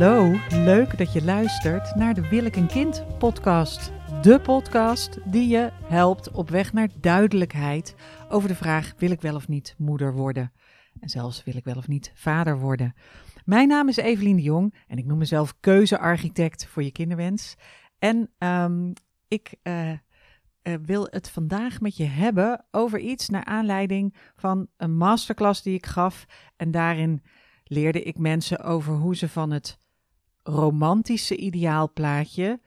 Hallo, leuk dat je luistert naar de Wil ik een kind podcast. De podcast die je helpt op weg naar duidelijkheid over de vraag: wil ik wel of niet moeder worden? En zelfs wil ik wel of niet vader worden? Mijn naam is Evelien de Jong en ik noem mezelf keuzearchitect voor je kinderwens. En um, ik uh, uh, wil het vandaag met je hebben over iets naar aanleiding van een masterclass die ik gaf. En daarin leerde ik mensen over hoe ze van het romantische ideaalplaatje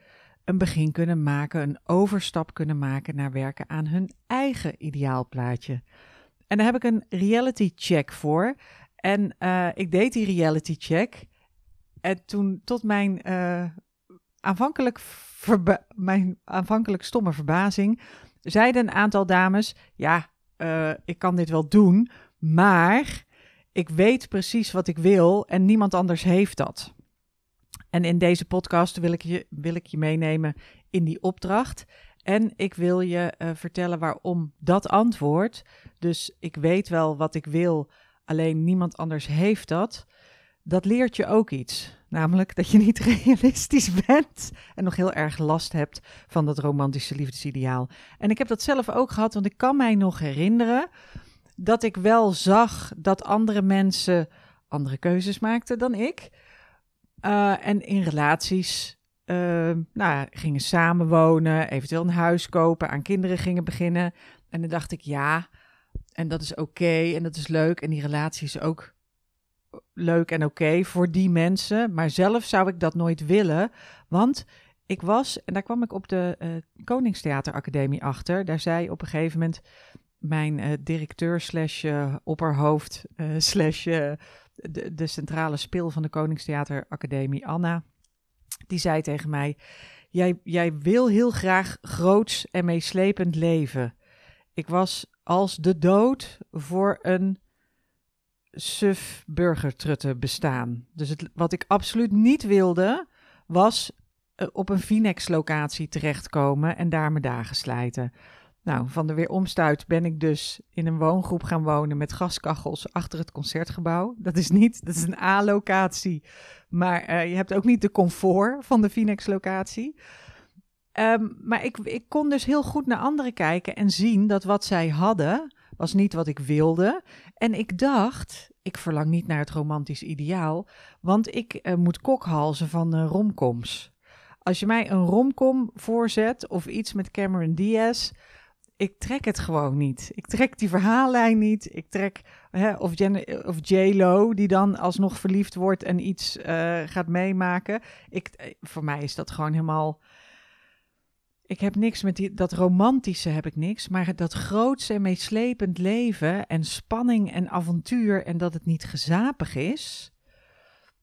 een begin kunnen maken, een overstap kunnen maken naar werken aan hun eigen ideaalplaatje. En daar heb ik een reality check voor. En uh, ik deed die reality check. En toen, tot mijn, uh, aanvankelijk, mijn aanvankelijk stomme verbazing, zeiden een aantal dames: Ja, uh, ik kan dit wel doen, maar ik weet precies wat ik wil en niemand anders heeft dat. En in deze podcast wil ik je, wil ik je meenemen in die opdracht. En ik wil je uh, vertellen waarom dat antwoord. Dus ik weet wel wat ik wil, alleen niemand anders heeft dat. Dat leert je ook iets. Namelijk dat je niet realistisch bent en nog heel erg last hebt van dat romantische liefdesideaal. En ik heb dat zelf ook gehad, want ik kan mij nog herinneren dat ik wel zag dat andere mensen andere keuzes maakten dan ik. Uh, en in relaties uh, nou, gingen samenwonen, eventueel een huis kopen, aan kinderen gingen beginnen. En dan dacht ik, ja, en dat is oké en dat is leuk. En die relatie is ook leuk en oké voor die mensen. Maar zelf zou ik dat nooit willen, want ik was, en daar kwam ik op de uh, Koningstheateracademie achter. Daar zei op een gegeven moment mijn uh, directeur slash opperhoofd slash de, centrale speel van de Koningstheateracademie, Anna, die zei tegen mij, jij, jij wil heel graag groots en meeslepend leven. Ik was als de dood voor een suf burgertrutte bestaan. Dus het, wat ik absoluut niet wilde, was op een Finex-locatie terechtkomen en daar mijn dagen slijten. Nou, van de weeromstuit ben ik dus in een woongroep gaan wonen met gaskachels achter het concertgebouw. Dat is niet, dat is een A-locatie, maar uh, je hebt ook niet de comfort van de Phoenix-locatie. Um, maar ik, ik kon dus heel goed naar anderen kijken en zien dat wat zij hadden, was niet wat ik wilde. En ik dacht, ik verlang niet naar het romantisch ideaal, want ik uh, moet kokhalzen van uh, romcoms. Als je mij een romcom voorzet of iets met Cameron Diaz, ik trek het gewoon niet. Ik trek die verhaallijn niet. Ik trek, hè, of, of J-Lo, die dan alsnog verliefd wordt en iets uh, gaat meemaken. Ik, eh, voor mij is dat gewoon helemaal... Ik heb niks met die, dat romantische heb ik niks, maar dat grootste en meeslepend leven en spanning en avontuur en dat het niet gezapig is,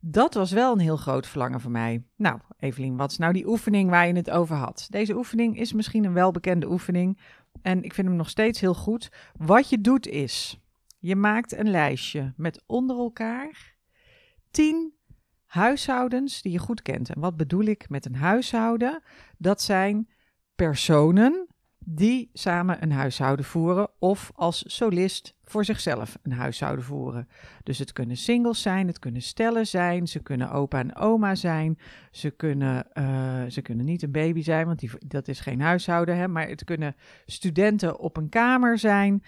dat was wel een heel groot verlangen voor mij. Nou, Evelien, wat is nou die oefening waar je het over had? Deze oefening is misschien een welbekende oefening, en ik vind hem nog steeds heel goed. Wat je doet is, je maakt een lijstje met onder elkaar 10 huishoudens die je goed kent. En wat bedoel ik met een huishouden? Dat zijn personen die samen een huishouden voeren of als solist voor zichzelf een huishouden voeren. Dus het kunnen singles zijn, het kunnen stellen zijn, ze kunnen opa en oma zijn, ze kunnen, uh, ze kunnen niet een baby zijn, want die, dat is geen huishouden, hè, maar het kunnen studenten op een kamer zijn.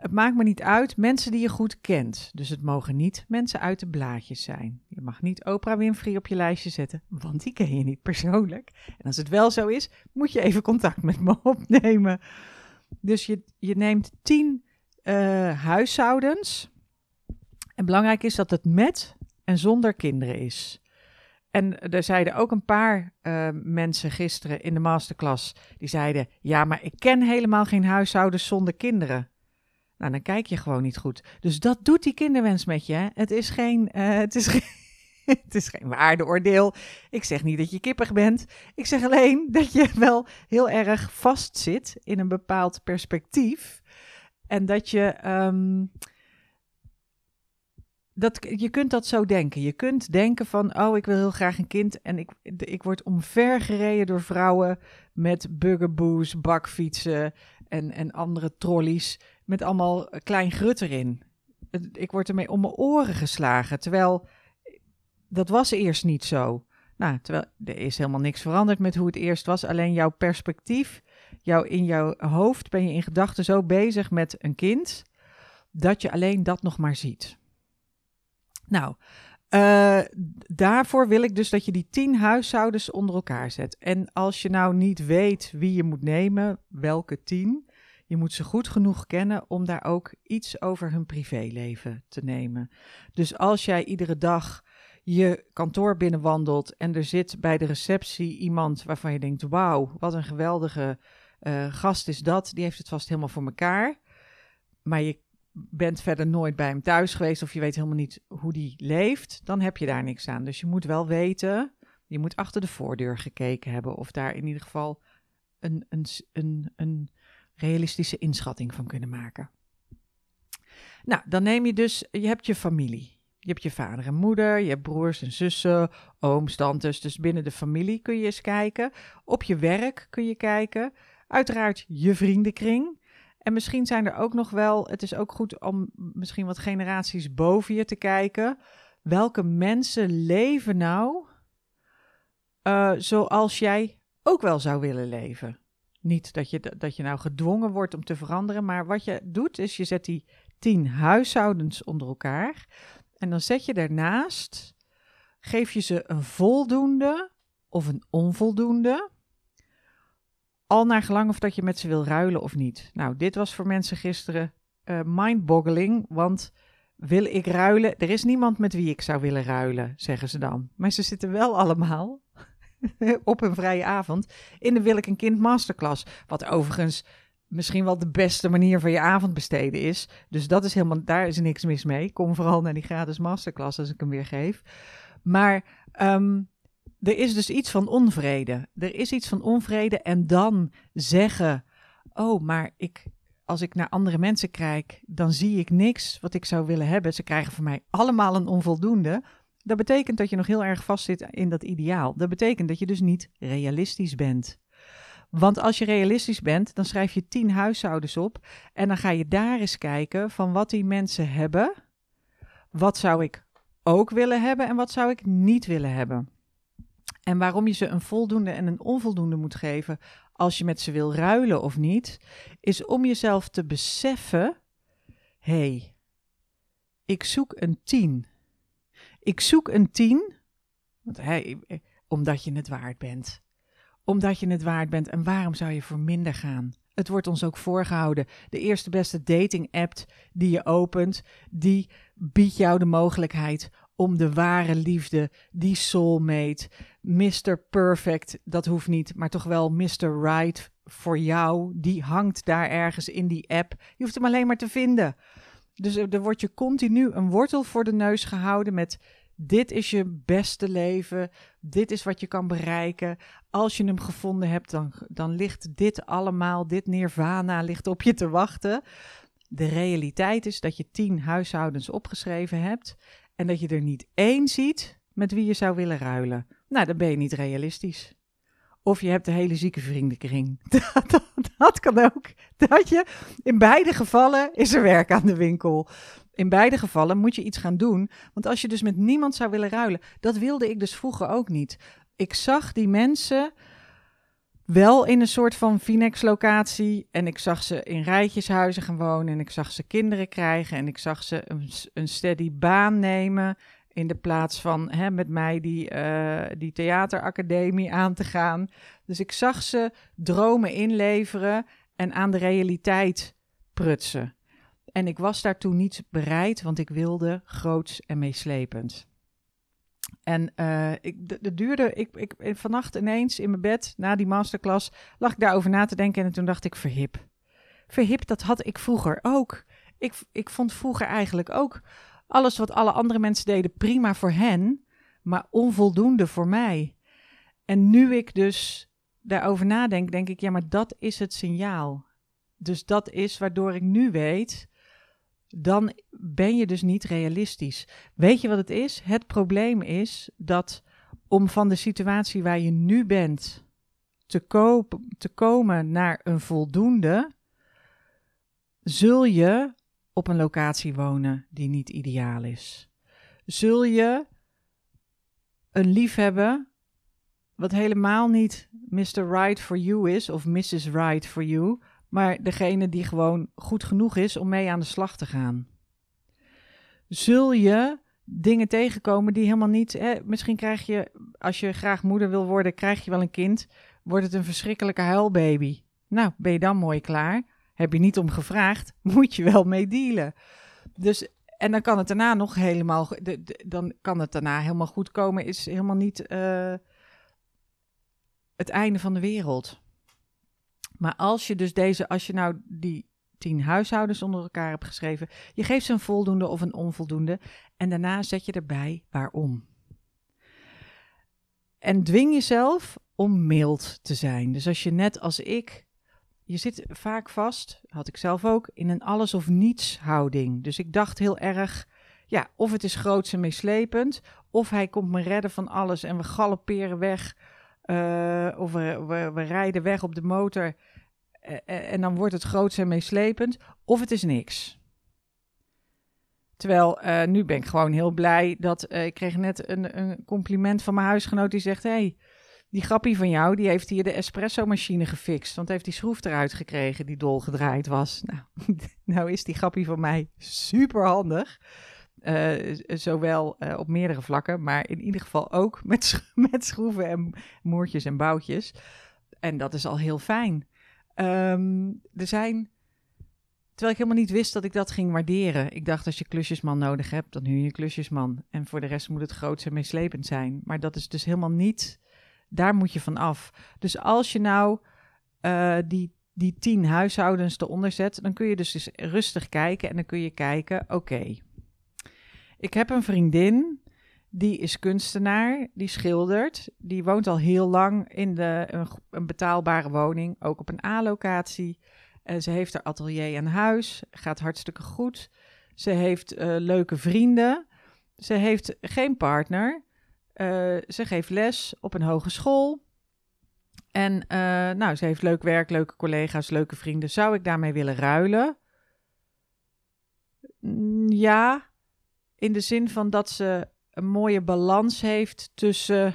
Het maakt me niet uit, mensen die je goed kent. Dus het mogen niet mensen uit de blaadjes zijn. Je mag niet Oprah Winfrey op je lijstje zetten, want die ken je niet persoonlijk. En als het wel zo is, moet je even contact met me opnemen. Dus je, je neemt tien uh, huishoudens. En belangrijk is dat het met en zonder kinderen is. En er zeiden ook een paar uh, mensen gisteren in de masterclass, die zeiden, ja, maar ik ken helemaal geen huishoudens zonder kinderen. Nou, dan kijk je gewoon niet goed. Dus dat doet die kinderwens met je. Het is geen, uh, het is het is geen waardeoordeel. Ik zeg niet dat je kippig bent. Ik zeg alleen dat je wel heel erg vastzit in een bepaald perspectief. En dat je. Um, dat, je kunt dat zo denken. Je kunt denken van, oh, ik wil heel graag een kind en ik, ik word omvergereden door vrouwen met buggerboos, bakfietsen en, en andere trolleys met allemaal klein grut erin. Ik word ermee om mijn oren geslagen. Terwijl dat was eerst niet zo. Nou, terwijl er is helemaal niks veranderd met hoe het eerst was. Alleen jouw perspectief, jouw, in jouw hoofd ben je in gedachten zo bezig met een kind, dat je alleen dat nog maar ziet. Nou, uh, daarvoor wil ik dus dat je die tien huishoudens onder elkaar zet. En als je nou niet weet wie je moet nemen, welke tien, je moet ze goed genoeg kennen om daar ook iets over hun privéleven te nemen. Dus als jij iedere dag je kantoor binnenwandelt en er zit bij de receptie iemand waarvan je denkt: wauw, wat een geweldige uh, gast is dat, die heeft het vast helemaal voor elkaar. Maar je bent verder nooit bij hem thuis geweest of je weet helemaal niet hoe die leeft, dan heb je daar niks aan. Dus je moet wel weten, je moet achter de voordeur gekeken hebben of daar in ieder geval een, een, een, een realistische inschatting van kunnen maken. Nou, dan neem je dus, je hebt je familie. Je hebt je vader en moeder, je hebt broers en zussen, ooms, tantes. Dus binnen de familie kun je eens kijken. Op je werk kun je kijken. Uiteraard je vriendenkring. En misschien zijn er ook nog wel, het is ook goed om misschien wat generaties boven je te kijken. Welke mensen leven nou uh, zoals jij ook wel zou willen leven? Niet dat je, dat je nou gedwongen wordt om te veranderen, maar wat je doet is je zet die tien huishoudens onder elkaar. En dan zet je daarnaast, geef je ze een voldoende of een onvoldoende. Al naar gelang of dat je met ze wil ruilen of niet. Nou, dit was voor mensen gisteren uh, mindboggling, want wil ik ruilen? Er is niemand met wie ik zou willen ruilen, zeggen ze dan. Maar ze zitten wel allemaal op een vrije avond in de Wil ik een kind masterclass. Wat overigens misschien wel de beste manier van je avond besteden is. Dus dat is helemaal, daar is niks mis mee. Kom vooral naar die gratis masterclass als ik hem weer geef. Maar um, er is dus iets van onvrede. Er is iets van onvrede en dan zeggen: Oh, maar ik, als ik naar andere mensen kijk, dan zie ik niks wat ik zou willen hebben. Ze krijgen van mij allemaal een onvoldoende. Dat betekent dat je nog heel erg vastzit in dat ideaal. Dat betekent dat je dus niet realistisch bent. Want als je realistisch bent, dan schrijf je tien huishoudens op en dan ga je daar eens kijken van wat die mensen hebben. Wat zou ik ook willen hebben en wat zou ik niet willen hebben? En waarom je ze een voldoende en een onvoldoende moet geven als je met ze wil ruilen of niet, is om jezelf te beseffen: hé, hey, ik zoek een tien. Ik zoek een tien, want, hey, omdat je het waard bent omdat je het waard bent. En waarom zou je voor minder gaan? Het wordt ons ook voorgehouden. De eerste beste dating app die je opent, die biedt jou de mogelijkheid om de ware liefde, die soulmate, Mr. Perfect, dat hoeft niet, maar toch wel Mr. Right voor jou, die hangt daar ergens in die app. Je hoeft hem alleen maar te vinden. Dus er wordt je continu een wortel voor de neus gehouden met dit is je beste leven. Dit is wat je kan bereiken. Als je hem gevonden hebt, dan, dan ligt dit allemaal, dit nirvana ligt op je te wachten. De realiteit is dat je tien huishoudens opgeschreven hebt en dat je er niet één ziet met wie je zou willen ruilen. Nou, dan ben je niet realistisch. Of je hebt een hele zieke vriendenkring. Dat, dat, kan ook. Dat je, in beide gevallen is er werk aan de winkel. In beide gevallen moet je iets gaan doen. Want als je dus met niemand zou willen ruilen, dat wilde ik dus vroeger ook niet. Ik zag die mensen wel in een soort van Finex-locatie. En ik zag ze in rijtjeshuizen gaan wonen. En ik zag ze kinderen krijgen. En ik zag ze een steady baan nemen. In de plaats van hè, met mij die, uh, die theateracademie aan te gaan. Dus ik zag ze dromen inleveren en aan de realiteit prutsen. En ik was daartoe niet bereid, want ik wilde groots en meeslepend. En uh, ik, de, duurde, ik, ik, vannacht ineens in mijn bed, na die masterclass, lag ik daarover na te denken en toen dacht ik, verhip. Verhip, dat had ik vroeger ook. Ik, ik vond vroeger eigenlijk ook alles wat alle andere mensen deden prima voor hen, maar onvoldoende voor mij. En nu ik dus daarover nadenk, denk ik, ja, maar dat is het signaal. Dus dat is waardoor ik nu weet, dan ben je dus niet realistisch. Weet je wat het is? Het probleem is dat om van de situatie waar je nu bent te, koop, te komen naar een voldoende, zul je op een locatie wonen die niet ideaal is. Zul je een liefhebben wat helemaal niet Mr. Right for you is of Mrs. Right for you, maar degene die gewoon goed genoeg is om mee aan de slag te gaan. Zul je dingen tegenkomen die helemaal niet. Hè, misschien krijg je, als je graag moeder wil worden, krijg je wel een kind. Wordt het een verschrikkelijke huilbaby. Nou, ben je dan mooi klaar? Heb je niet om gevraagd, moet je wel mee dealen. Dus, en dan kan het daarna nog helemaal. dan kan het daarna helemaal goed komen. Is helemaal niet uh, het einde van de wereld. Maar als je dus deze, als je nou die tien huishoudens onder elkaar hebt geschreven, je geeft ze een voldoende of een onvoldoende en daarna zet je erbij waarom. En dwing jezelf om mild te zijn. Dus als je net als ik, je zit vaak vast, had ik zelf ook, in een alles of niets houding. Dus ik dacht heel erg, ja, of het is groots en meeslepend, of hij komt me redden van alles en we galopperen weg, uh, of we, we, we rijden weg op de motor eh, eh, en dan wordt het groots en meeslepend, of het is niks. Terwijl nu ben ik gewoon heel blij dat ik kreeg net een, een, compliment van mijn huisgenoot die zegt: hey, die grappie van jou, die heeft hier de espresso-machine gefixt. Want heeft die schroef eruit gekregen die dol gedraaid was. Nou, nou is die grappie van mij super handig. Uh, zowel uh, op meerdere vlakken, maar in ieder geval ook met, met schroeven en moertjes en boutjes. En dat is al heel fijn. Um, er zijn. Terwijl ik helemaal niet wist dat ik dat ging waarderen. Ik dacht, als je klusjesman nodig hebt, dan huur je klusjesman. En voor de rest moet het groots en meeslepend zijn. Maar dat is dus helemaal niet. Daar moet je van af. Dus als je nou uh, die, die tien huishoudens eronder zet, dan kun je dus, rustig kijken. En dan kun je kijken, oké. ik heb een vriendin die is kunstenaar, die schildert. Die woont al heel lang in de, een, betaalbare woning, ook op een A-locatie. Uh, ze heeft haar atelier aan huis, gaat hartstikke goed. Ze heeft uh, leuke vrienden. Ze heeft geen partner. Uh, ze geeft les op een hogeschool. En nou, ze heeft leuk werk, leuke collega's, leuke vrienden. Zou ik daarmee willen ruilen? Ja, in de zin van dat ze een mooie balans heeft tussen,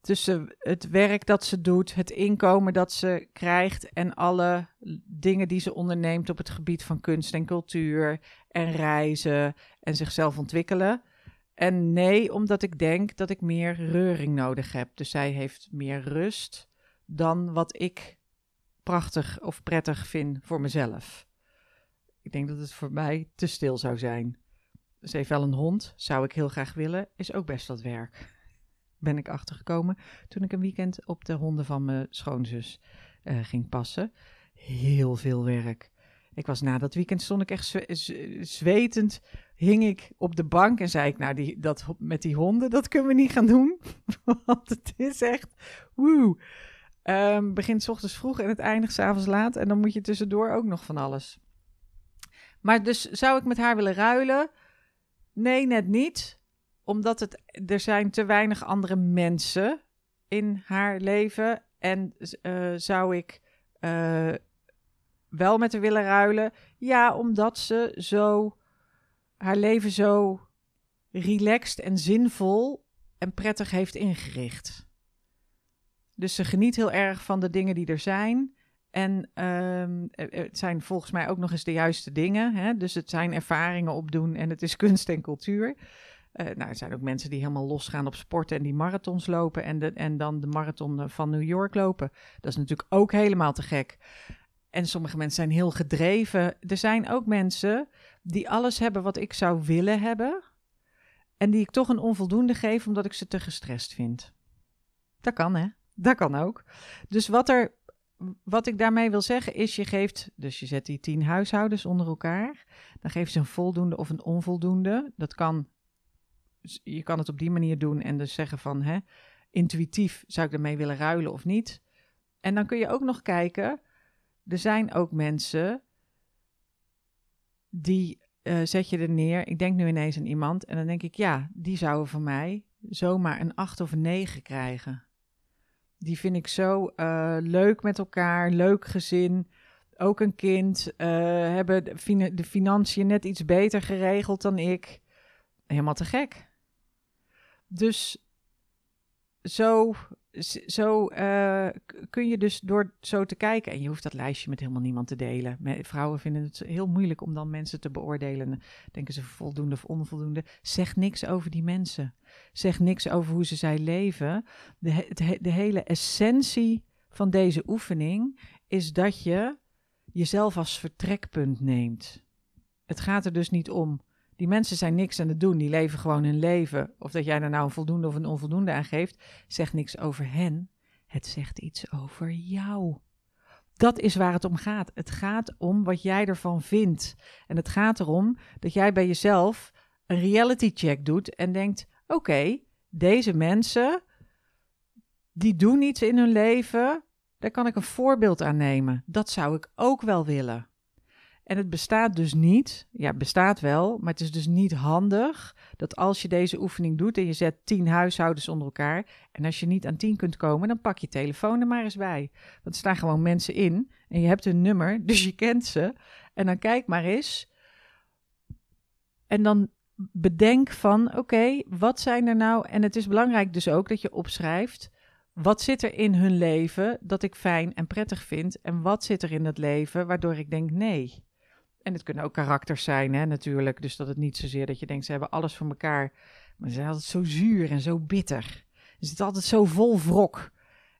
tussen het werk dat ze doet, het inkomen dat ze krijgt en alle dingen die ze onderneemt op het gebied van kunst en cultuur en reizen en zichzelf ontwikkelen. En nee, omdat ik denk dat ik meer reuring nodig heb. Dus zij heeft meer rust dan wat ik prachtig of prettig vind voor mezelf. Ik denk dat het voor mij te stil zou zijn. Ze heeft wel een hond, zou ik heel graag willen, is ook best wat werk. Ben ik achtergekomen toen ik een weekend op de honden van mijn schoonzus uh, ging passen. Heel veel werk. Ik was na dat weekend stond ik echt zwetend, hing ik op de bank en zei ik, nou, die, dat met die honden, dat kunnen we niet gaan doen. Want het is echt, woe. Um, begint s ochtends vroeg en het eindigt s avonds laat. En dan moet je tussendoor ook nog van alles. Maar dus zou ik met haar willen ruilen? Nee, net niet. Omdat het, er zijn te weinig andere mensen in haar leven. En uh, zou ik uh, wel met haar willen ruilen? Ja, omdat ze zo haar leven zo relaxed en zinvol en prettig heeft ingericht. Dus ze geniet heel erg van de dingen die er zijn. En um, het zijn volgens mij ook nog eens de juiste dingen. Hè? Dus het zijn ervaringen opdoen en het is kunst en cultuur. Uh, nou, er zijn ook mensen die helemaal losgaan op sporten en die marathons lopen en, de, en dan de marathon van New York lopen. Dat is natuurlijk ook helemaal te gek. En sommige mensen zijn heel gedreven. Er zijn ook mensen die alles hebben wat ik zou willen hebben. En die ik toch een onvoldoende geef omdat ik ze te gestrest vind. Dat kan, hè? Dat kan ook. Dus wat er wat ik daarmee wil zeggen is, je geeft, dus je zet die tien huishoudens onder elkaar, dan geef je een voldoende of een onvoldoende. Dat kan, je kan het op die manier doen en dus zeggen van, hè, intuïtief zou ik ermee willen ruilen of niet. En dan kun je ook nog kijken, er zijn ook mensen die uh, zet je er neer. Ik denk nu ineens aan iemand en dan denk ik, ja, die zouden van mij zomaar een acht of een negen krijgen. Die vind ik zo uh, leuk met elkaar, leuk gezin. Ook een kind. Uh, hebben de, financiën net iets beter geregeld dan ik. Helemaal te gek. dus zo, zo uh, kun je dus door zo te kijken, en je hoeft dat lijstje met helemaal niemand te delen. Vrouwen vinden het heel moeilijk om dan mensen te beoordelen. Denken ze voldoende of onvoldoende. Zeg niks over die mensen. Zeg niks over hoe ze zij leven. De, de hele essentie van deze oefening is dat je jezelf als vertrekpunt neemt. Het gaat er dus niet om. Die mensen zijn niks aan het doen, die leven gewoon hun leven. Of dat jij er nou een voldoende of een onvoldoende aan geeft, zegt niks over hen. Het zegt iets over jou. Dat is waar het om gaat. Het gaat om wat jij ervan vindt. En het gaat erom dat jij bij jezelf een reality check doet en denkt: oké, deze mensen, die doen iets in hun leven, daar kan ik een voorbeeld aan nemen. Dat zou ik ook wel willen. En het bestaat dus niet, ja, bestaat wel, maar het is dus niet handig dat als je deze oefening doet en je zet tien huishoudens onder elkaar, en als je niet aan tien kunt komen, dan pak je telefoon er maar eens bij. Want er staan gewoon mensen in en je hebt hun nummer, dus je kent ze. En dan kijk maar eens. En dan bedenk van, oké, wat zijn er nou, en het is belangrijk dus ook dat je opschrijft, wat zit er in hun leven dat ik fijn en prettig vind? En wat zit er in dat leven waardoor ik denk nee? En het kunnen ook karakters zijn, hè, natuurlijk. Dus dat het niet zozeer dat je denkt, ze hebben alles voor elkaar. Maar ze zijn altijd zo zuur en zo bitter. Ze zitten altijd zo vol wrok.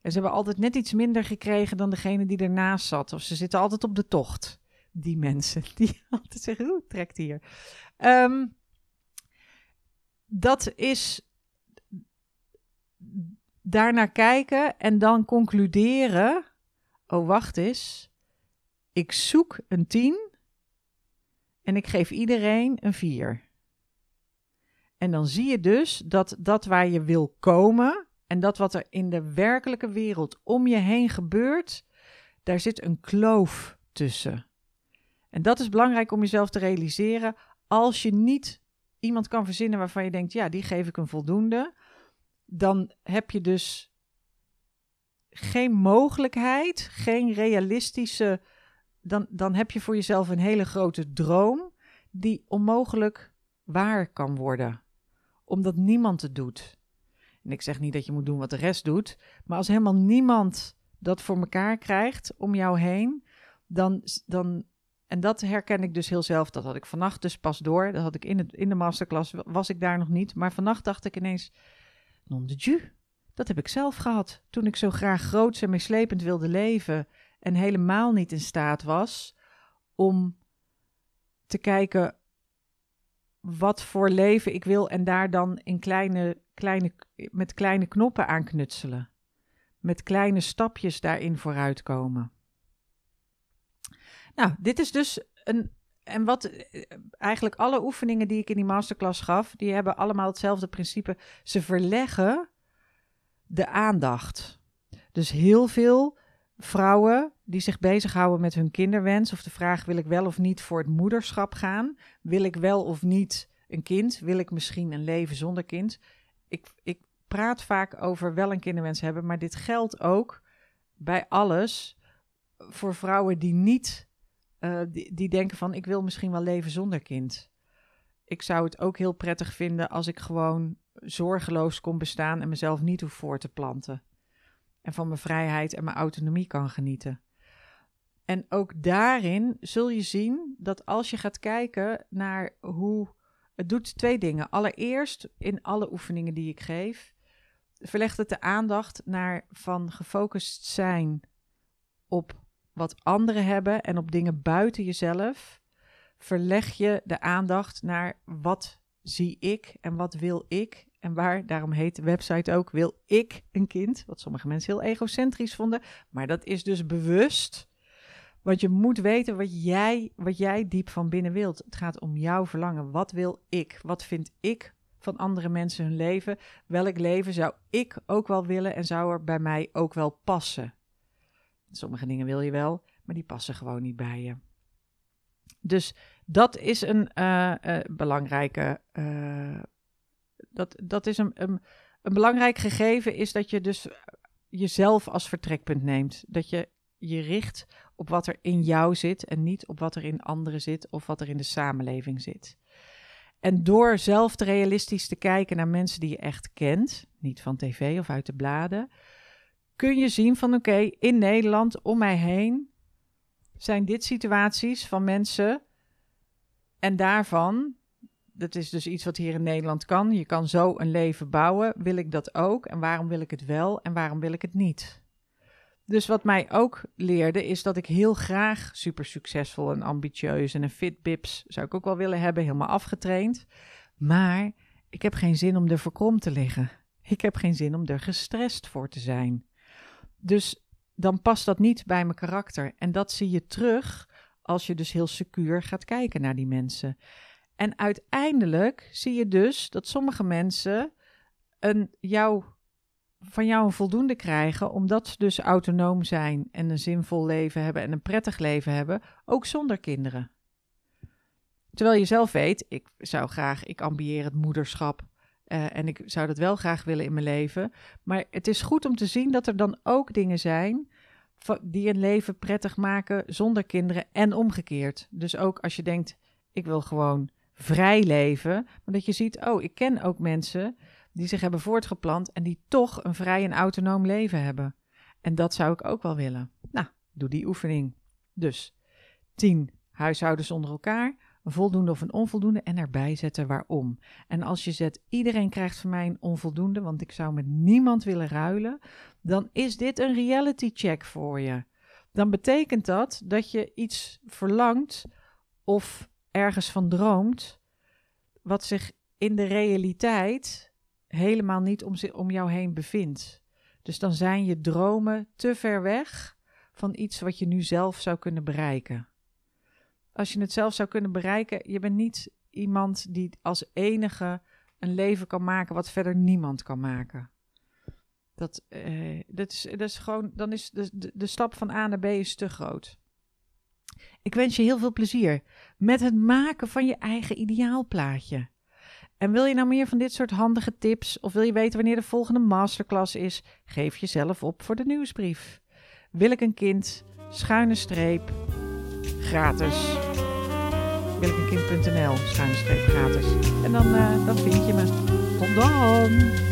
En ze hebben altijd net iets minder gekregen dan degene die ernaast zat. Of ze zitten altijd op de tocht. Die mensen die altijd zeggen, hoe trekt hier. Um, dat is daarnaar kijken en dan concluderen: oh, wacht eens. Ik zoek een 10 en ik geef iedereen een 4. En dan zie je dus dat dat waar je wil komen en dat wat er in de werkelijke wereld om je heen gebeurt, daar zit een kloof tussen. En dat is belangrijk om jezelf te realiseren. Als je niet iemand kan verzinnen waarvan je denkt, ja, die geef ik een voldoende, dan heb je dus geen mogelijkheid, geen realistische. Dan, dan heb je voor jezelf een hele grote droom die onmogelijk waar kan worden, omdat niemand het doet. En ik zeg niet dat je moet doen wat de rest doet, maar als helemaal niemand dat voor elkaar krijgt om jou heen, dan, dan en dat herken ik dus heel zelf. Dat had ik vannacht dus pas door. Dat had ik in, in de masterclass, was ik daar nog niet. Maar vannacht dacht ik ineens, non de ju. Dat heb ik zelf gehad. Toen ik zo graag groots en meeslepend wilde leven en helemaal niet in staat was om te kijken wat voor leven ik wil en daar dan in kleine, kleine, met kleine knoppen aan knutselen. Met kleine stapjes daarin vooruitkomen. Nou, dit is dus een. En wat eh, eigenlijk alle oefeningen die ik in die masterclass gaf, die hebben allemaal hetzelfde principe. Ze verleggen de aandacht. Dus heel veel vrouwen die zich bezighouden met hun kinderwens of de vraag: wil ik wel of niet voor het moederschap gaan? Wil ik wel of niet een kind? Wil ik misschien een leven zonder kind? Ik, ik praat vaak over wel een kinderwens hebben, maar dit geldt ook bij alles voor vrouwen die niet uh, die, die denken van ik wil misschien wel leven zonder kind. Ik zou het ook heel prettig vinden als ik gewoon zorgeloos kon bestaan en mezelf niet hoef voor te planten. En van mijn vrijheid en mijn autonomie kan genieten. En ook daarin zul je zien dat als je gaat kijken naar hoe. Het doet twee dingen. Allereerst, in alle oefeningen die ik geef, verlegt het de aandacht naar van gefocust zijn op wat anderen hebben en op dingen buiten jezelf, verleg je de aandacht naar wat zie ik en wat wil ik. En waar, daarom heet de website ook, wil ik een kind. Wat sommige mensen heel egocentrisch vonden. Maar dat is dus bewust. Want je moet weten wat jij, wat jij diep van binnen wilt. Het gaat om jouw verlangen. Wat wil ik? Wat vind ik van andere mensen hun leven? Welk leven zou ik ook wel willen en zou er bij mij ook wel passen? Sommige dingen wil je wel, maar die passen gewoon niet bij je. Dus dat is een uh, uh, belangrijke. Uh, dat, dat is een, een, een, belangrijk gegeven is dat je dus jezelf als vertrekpunt neemt. Dat je je richt op wat er in jou zit en niet op wat er in anderen zit of wat er in de samenleving zit. En door zelf realistisch te kijken naar mensen die je echt kent, niet van tv of uit de bladen, kun je zien van oké, in Nederland om mij heen zijn dit situaties van mensen en daarvan, dat is dus iets wat hier in Nederland kan, je kan zo een leven bouwen, wil ik dat ook en waarom wil ik het wel en waarom wil ik het niet? Dus wat mij ook leerde is dat ik heel graag super succesvol en ambitieus en een fit bips zou ik ook wel willen hebben, helemaal afgetraind. Maar ik heb geen zin om er verkrom te liggen. Ik heb geen zin om er gestrest voor te zijn. Dus dan past dat niet bij mijn karakter. En dat zie je terug als je dus heel secuur gaat kijken naar die mensen. En uiteindelijk zie je dus dat sommige mensen een, jou, van jou een voldoende krijgen, omdat ze dus autonoom zijn en een zinvol leven hebben en een prettig leven hebben, ook zonder kinderen. Terwijl je zelf weet, ik zou graag, ik ambieer het moederschap. Uh, en ik zou dat wel graag willen in mijn leven. Maar het is goed om te zien dat er dan ook dingen zijn die een leven prettig maken zonder kinderen en omgekeerd. Dus ook als je denkt, ik wil gewoon vrij leven, maar dat je ziet, oh, ik ken ook mensen die zich hebben voortgeplant en die toch een vrij en autonoom leven hebben. En dat zou ik ook wel willen. Nou, doe die oefening. Dus 10 huishoudens onder elkaar, een voldoende of een onvoldoende en erbij zetten waarom. En als je zet, iedereen krijgt van mij een onvoldoende, want ik zou met niemand willen ruilen, dan is dit een reality check voor je. Dan betekent dat dat je iets verlangt of ergens van droomt, wat zich in de realiteit helemaal niet om, om jou heen bevindt. Dus dan zijn je dromen te ver weg van iets wat je nu zelf zou kunnen bereiken. Als je het zelf zou kunnen bereiken, je bent niet iemand die als enige een leven kan maken wat verder niemand kan maken. Dat, uh, dat, is, dat is gewoon, dan is de, de, de stap van A naar B is te groot. Ik wens je heel veel plezier met het maken van je eigen ideaalplaatje. En wil je nou meer van dit soort handige tips of wil je weten wanneer de volgende masterclass is? Geef jezelf op voor de nieuwsbrief. Wil ik een kind? Schuine streep. Gratis. Wil? Schuine streep gratis. En dan, uh, dan vind je me. Tot dan!